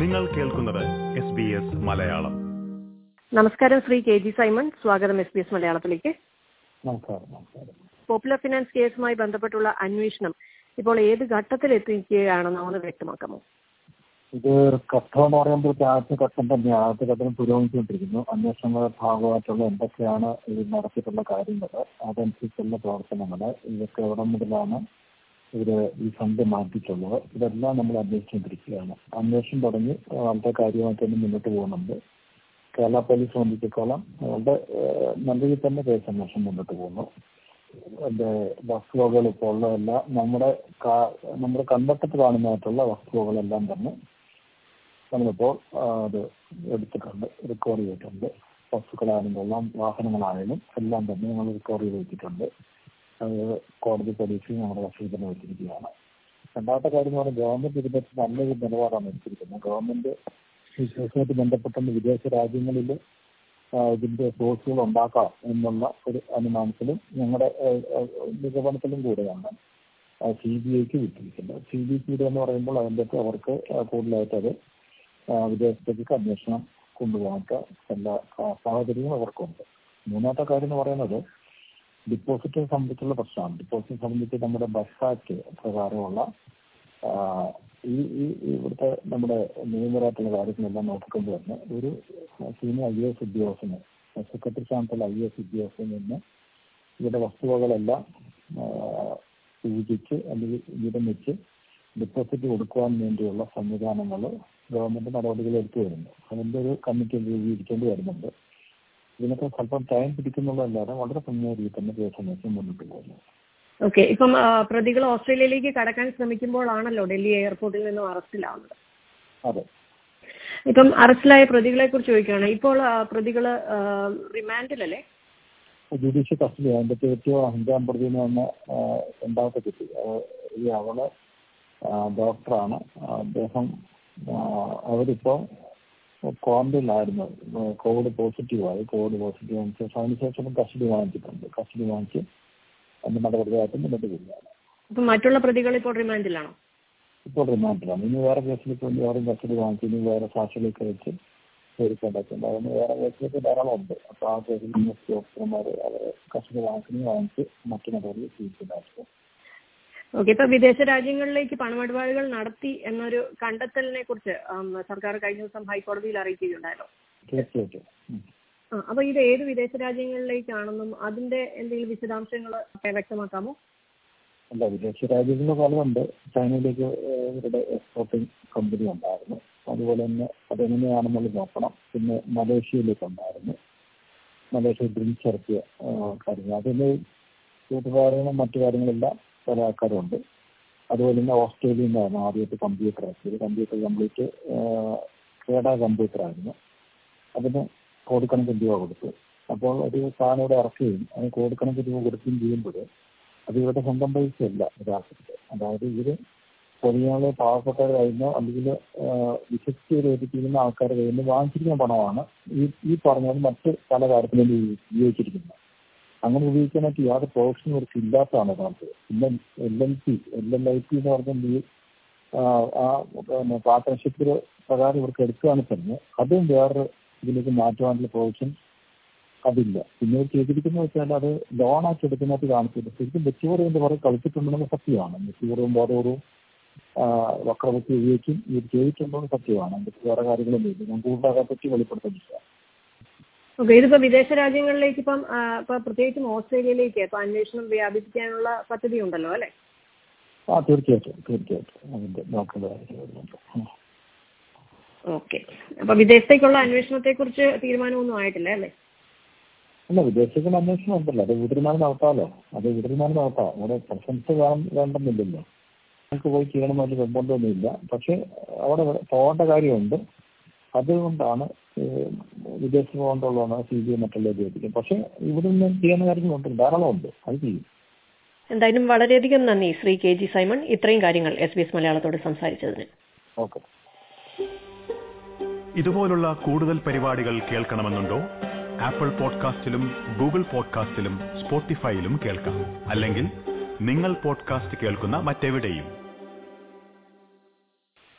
നിങ്ങൾ കേൾക്കുന്നത് S B S Malayalam. നമസ്കാരം ശ്രീ കെ ജി സൈമൺ. സ്വാഗതം എസ് ബി എസ് മലയാളത്തിലേക്ക്. പോപ്പുലർ ഫിനാൻസ് കേസുമായി ബന്ധപ്പെട്ടുള്ള അന്വേഷണം ഇപ്പോൾ ഏത് ഘട്ടത്തിൽ എത്തിക്കുകയാണെന്ന് ഒന്ന് വ്യക്തമാക്കാമോ? ഇത് ഘട്ടം എന്ന് പറയുമ്പോൾ ആദ്യത്തെ ഘട്ടം തന്നെയാണ്. ആദ്യത്തെ ഘട്ടം പുരോഗമിച്ചുകൊണ്ടിരിക്കുന്നു. അന്വേഷണങ്ങളുടെ ഭാഗമായിട്ടുള്ള എന്തൊക്കെയാണ് ഇത് നടത്തിയിട്ടുള്ള കാര്യങ്ങൾ അതനുസരിച്ചുള്ള പ്രവർത്തനങ്ങൾ ഇതൊക്കെ എവിടെ മുതലാണ് ഇവർ ഈ ഫണ്ട് മാറ്റിയിട്ടുള്ളത്. ഇതെല്ലാം നമ്മൾ അന്വേഷിച്ചുകൊണ്ടിരിക്കുകയാണ് അന്വേഷണം തുടങ്ങി വളരെ കാര്യമായിട്ട് തന്നെ മുന്നോട്ട് പോകുന്നുണ്ട്. കേരള പോലീസ് സംബന്ധിച്ചിടത്തോളം ഏഹ്, നല്ല രീതിയിൽ തന്നെ കേസ് അന്വേഷണം മുന്നോട്ട് പോകുന്നു. അതിന്റെ വസ്തുവകൾ ഇപ്പോൾ ഉള്ളതെല്ലാം നമ്മുടെ നമ്മുടെ കണ്ടെത്തിട്ട് കാണുന്നതായിട്ടുള്ള വസ്തുവകളെല്ലാം തന്നെ നമ്മളിപ്പോൾ അത് എടുത്തിട്ടുണ്ട് റിക്കവർ ചെയ്തിട്ടുണ്ട്. വസ്തുക്കളായാലും കൊള്ളാം വാഹനങ്ങളായാലും എല്ലാം തന്നെ നമ്മൾ റിക്കവർ ചെയ്ത് വെച്ചിട്ടുണ്ട്. കോടതി പരീക്ഷയും നമ്മുടെ തന്നെ വെച്ചിരിക്കുകയാണ്. രണ്ടാമത്തെ കാര്യം എന്ന് പറഞ്ഞാൽ ഗവൺമെന്റ് ഇതിനെ നല്ലൊരു നിലപാടാണ് എടുത്തിരിക്കുന്നത്. ഗവൺമെന്റ് വിശ്വാസമായിട്ട് ബന്ധപ്പെട്ടെന്ന് വിദേശ രാജ്യങ്ങളിൽ ഇതിന്റെ സോഴ്സുകൾ ഉണ്ടാക്കാം എന്നുള്ള ഒരു അനുമാനത്തിലും ഞങ്ങളുടെ നിഗമനത്തിലും കൂടെയാണ് സി ബി ഐക്ക് വിട്ടിരിക്കുന്നത്. സി ബി സിയുടെ എന്ന് പറയുമ്പോൾ അതിന്റെ അവർക്ക് കൂടുതലായിട്ട് അത് വിദേശത്തേക്ക് അന്വേഷണം കൊണ്ടുപോകാത്ത എല്ലാ സാഹചര്യങ്ങളും അവർക്കുണ്ട്. മൂന്നാമത്തെ കാര്യം എന്ന് പറയുന്നത് ഡിപ്പോസിറ്റ് സംബന്ധിച്ചുള്ള പ്രശ്നമാണ്. ഡിപ്പോസിറ്റ് സംബന്ധിച്ച് നമ്മുടെ ബസ് ആക്ട് പ്രകാരമുള്ള ഈ ഈ ഇവിടുത്തെ നമ്മുടെ നിയമപരമായിട്ടുള്ള കാര്യങ്ങളെല്ലാം നോക്കിക്കൊണ്ട് തന്നെ ഒരു സീനിയർ ഐ എസ് ഉദ്യോഗസ്ഥന് സെക്രട്ടറി സ്ഥാനത്തുള്ള ഐ എസ് ഉദ്യോഗസ്ഥനിൽ നിന്ന് ഇവരുടെ വസ്തുവകളെല്ലാം സൂചിച്ച് അല്ലെങ്കിൽ വിരമിച്ച് ഡിപ്പോസിറ്റ് കൊടുക്കുവാൻ വേണ്ടിയുള്ള സംവിധാനങ്ങൾ ഗവൺമെന്റ് നടപടികൾ എടുത്തു വരുന്നു. അതിന്റെ ഒരു കമ്മിറ്റി രൂപീകരിക്കേണ്ടി വരുന്നുണ്ട്. ഇതിനൊക്കെ സ്വല്പം ടൈം പിടിക്കുന്നുള്ളതല്ലാതെ വളരെ ഭംഗിയായി തന്നെ കേസ് മുന്നോട്ട് പോകുന്നു ഓക്കെ ഇപ്പം പ്രതികൾ ഓസ്ട്രേലിയയിലേക്ക് കടക്കാൻ ശ്രമിക്കുമ്പോഴാണല്ലോ ഡൽഹി എയർപോർട്ടിൽ നിന്നും അറസ്റ്റിലാവുന്നത്. അതെ. ഇപ്പം അറസ്റ്റിലായ പ്രതികളെ കുറിച്ച് ചോദിക്കുകയാണ്. ഇപ്പോൾ പ്രതികൾ റിമാൻഡിലല്ലേ? ജുഡീഷ്യൽ കസ്റ്റഡി അതിന്റെ ഏറ്റവും അഞ്ചാം പ്രതി എന്ന് പറഞ്ഞ രണ്ടാമത്തെ കുട്ടി ഈ അവൾ ഡോക്ടറാണ്. അദ്ദേഹം ആ, ക്വാറന്റൈനിലായിരുന്നു. കോവിഡ് പോസിറ്റീവായി കോവിഡ് പോസിറ്റീവ് അതിനുശേഷം അതിനുശേഷം കസ്റ്റഡി വാങ്ങിച്ചിട്ടുണ്ട്. കസ്റ്റഡി വാങ്ങിച്ച് അതിന്റെ നടപടിയായിട്ട് മുന്നോട്ട് പോവുകയാണ്. മറ്റുള്ള പ്രതികൾ ഇപ്പോൾ റിമാൻഡിലാണോ? ഇപ്പോൾ റിമാൻഡിലാണ്. ഇനി വേറെ കേസിലേക്ക് വേണ്ടി അവരും കസ്റ്റഡി വാങ്ങിച്ച് ഇനി വേറെ സാക്ഷികളൊക്കെ വെച്ച് ചോദിക്കേണ്ടതുണ്ട് അതിന് വേറെ കേസിലേക്ക് ധാരാളം ഉണ്ട് അപ്പോൾ ആ കേസിൽ ഓഫീസർമാർ അവരെ കസ്റ്റഡി വാങ്ങിച്ചു വാങ്ങിച്ച് മറ്റു നടപടി സ്വീകരിക്കുന്നതായിരിക്കും ഓക്കെ ഇപ്പൊ വിദേശ രാജ്യങ്ങളിലേക്ക് പണമിടപാടുകൾ നടത്തി എന്നൊരു കണ്ടെത്തലിനെ കുറിച്ച് സർക്കാർ കഴിഞ്ഞ ദിവസം ഹൈക്കോടതിയിൽ അറിയിക്കുകയുണ്ടായല്ലോ. തീർച്ചയായിട്ടും. ആ, അപ്പൊ ഇത് ഏത് വിദേശ രാജ്യങ്ങളിലേക്കാണെന്നും അതിന്റെ എന്തെങ്കിലും വിശദാംശങ്ങൾ വ്യക്തമാക്കാമോ? അല്ല വിദേശ രാജ്യങ്ങളിൽ പലതുണ്ട് ചൈനയിലേക്ക് ഇവരുടെ എക്സ്പോർട്ടിംഗ് കമ്പനി ഉണ്ടായിരുന്നു. അതുപോലെ തന്നെ അതെങ്ങനെയാണെന്നുള്ളത് നോക്കണം. പിന്നെ മലേഷ്യയിലേക്ക് ഉണ്ടായിരുന്നു. മലേഷ്യ ഡ്രിങ്ക്സ് ഇറക്കിയ കാര്യങ്ങൾ അതിന് കൂട്ടുകാരും മറ്റു കാര്യങ്ങളെല്ലാം പല ആൾക്കാരുണ്ട്. അതുപോലെ തന്നെ ഓസ്ട്രേലിയയിൽ നിന്നായിരുന്നു ആദ്യമായിട്ട് കമ്പ്യൂട്ടർ ആക്കിയത്. കമ്പ്യൂട്ടർ കംപ്ലീറ്റ് കമ്പ്യൂട്ടർ ആയിരുന്നു. അതിന് കോടിക്കണക്കിന് രൂപ കൊടുത്തു. അപ്പോൾ ഒരു സാധനം ഇവിടെ ഇറക്കുകയും അതിന് കോടിക്കണക്കിന് രൂപ കൊടുക്കുകയും ചെയ്യുമ്പോൾ അത് ഇവരുടെ സ്വന്തം പൈസ അല്ല യഥാർത്ഥത്തിൽ അതായത് ഇവർ പൊതുജനങ്ങളെ പാവപ്പെട്ടവർ കഴിഞ്ഞോ അല്ലെങ്കിൽ വിശ്വസിച്ച് ഏൽപ്പിക്കുന്ന ആൾക്കാർ കഴിഞ്ഞ് വാങ്ങിച്ചിരിക്കുന്ന പണമാണ് ഈ ഈ പറഞ്ഞത് മറ്റ് പല കാര്യത്തിലും ഉപയോഗിച്ചിരിക്കുന്നത്. അങ്ങനെ ഉപയോഗിക്കാനായിട്ട് യാതൊരു പ്രൊഫഷനും ഇവർക്ക് ഇല്ലാത്തതാണ് യഥാർത്ഥത്തിൽ പിന്നെ L L P L L I P എന്ന് പറഞ്ഞ ആ, പാർട്ട്ണർഷിപ്പിൽ പ്രകാരം ഇവർക്ക് എടുക്കുകയാണെങ്കിൽ തന്നെ അതും വേറൊരു ഇതിലേക്ക് മാറ്റുവാനുള്ള പ്രൊവിഷൻ അതില്ല. പിന്നെ ഇവർ ചെയ്തിരിക്കുന്നത് വെച്ചാൽ അത് ലോണാക്കി എടുക്കുന്നതായിട്ട് കാണിച്ചില്ല ശരിക്കും മെച്ചൂർ എന്ന് പറയും കളിച്ചിട്ടുണ്ടെന്ന് സത്യമാണ്. മെച്ചൂറും ബോധവും വക്രവൃത്തി ഉപയോഗിക്കും. ഇവർ ചെയ്തിട്ടുണ്ടെന്ന് സത്യമാണ്. അതിന്റെ വേറെ കാര്യങ്ങളൊന്നും ഇല്ല ഞാൻ കൂടുതൽ അതേപ്പറ്റി വെളിപ്പെടുത്തുന്നില്ല. ഓക്കെ ഇതിപ്പോ വിദേശ രാജ്യങ്ങളിലേക്ക് ഇപ്പം ഇപ്പം പ്രത്യേകിച്ചും ഓസ്ട്രേലിയയിലേക്ക് ഇപ്പൊ അന്വേഷണം വ്യാപിപ്പിക്കാനുള്ള പദ്ധതി ഉണ്ടല്ലോ അല്ലേ? ആ തീർച്ചയായിട്ടും തീർച്ചയായിട്ടും. അതിന്റെ നോക്കേണ്ട കാര്യങ്ങളുണ്ട്. ഓക്കെ അപ്പൊ വിദേശത്തേക്കുള്ള അന്വേഷണത്തെ കുറിച്ച് തീരുമാനമൊന്നും ആയിട്ടില്ല അല്ലേ? അല്ല വിദേശത്തേക്കുള്ള അന്വേഷണം ഉണ്ടല്ലോ. അത് വിതരുമാനം നടത്താമല്ലോ അത് വിതരുമാനം നടത്താം. അവിടെ പ്രശംസ വേണം വേണ്ടെന്നില്ലല്ലോ. നമുക്ക് പോയി ചെയ്യണമെന്നൊരു നിർബന്ധമൊന്നുമില്ല. പക്ഷെ അവിടെ പോകേണ്ട കാര്യമുണ്ട്. അതുകൊണ്ടാണ് വിദേശത്ത് പോകേണ്ടുള്ളതാണ് സി ബി ഐ മറ്റുള്ള ഉപയോഗിക്കും പക്ഷെ ഇവിടെ നിന്ന് ചെയ്യുന്ന കാര്യങ്ങളുണ്ട്. ധാരാളം ഉണ്ട് അത് ചെയ്യും. എന്തായാലും വളരെയധികം നന്ദി ശ്രീ കെ ജി സൈമൺ. ഇത്രയും കാര്യങ്ങൾ എസ് ബി എസ് മലയാളത്തോട് സംസാരിച്ചതിന്. ഓക്കെ. ഇതുപോലുള്ള കൂടുതൽ പരിപാടികൾ കേൾക്കണമെന്നുണ്ടോ? ആപ്പിൾ പോഡ്കാസ്റ്റിലും ഗൂഗിൾ പോഡ്കാസ്റ്റിലും സ്പോട്ടിഫൈയിലും കേൾക്കാം. അല്ലെങ്കിൽ നിങ്ങൾ പോഡ്കാസ്റ്റ് കേൾക്കുന്ന മറ്റെവിടെയും.